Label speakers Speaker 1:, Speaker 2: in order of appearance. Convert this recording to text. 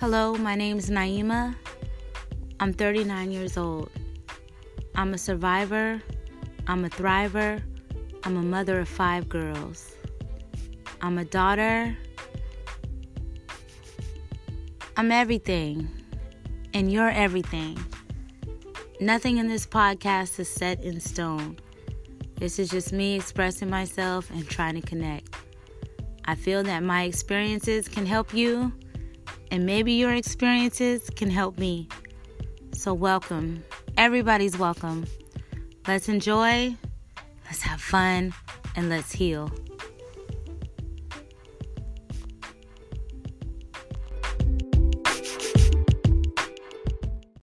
Speaker 1: Hello, my name is Naima. I'm 39 years old. I'm a survivor. I'm a thriver. I'm a mother of five girls. I'm a daughter. I'm everything, and you're everything. Nothing in this podcast is set in stone. This is just me expressing myself and trying to connect. I feel that my experiences can help you, and maybe your experiences can help me. So, welcome. Everybody's welcome. Let's enjoy, let's have fun, and let's heal.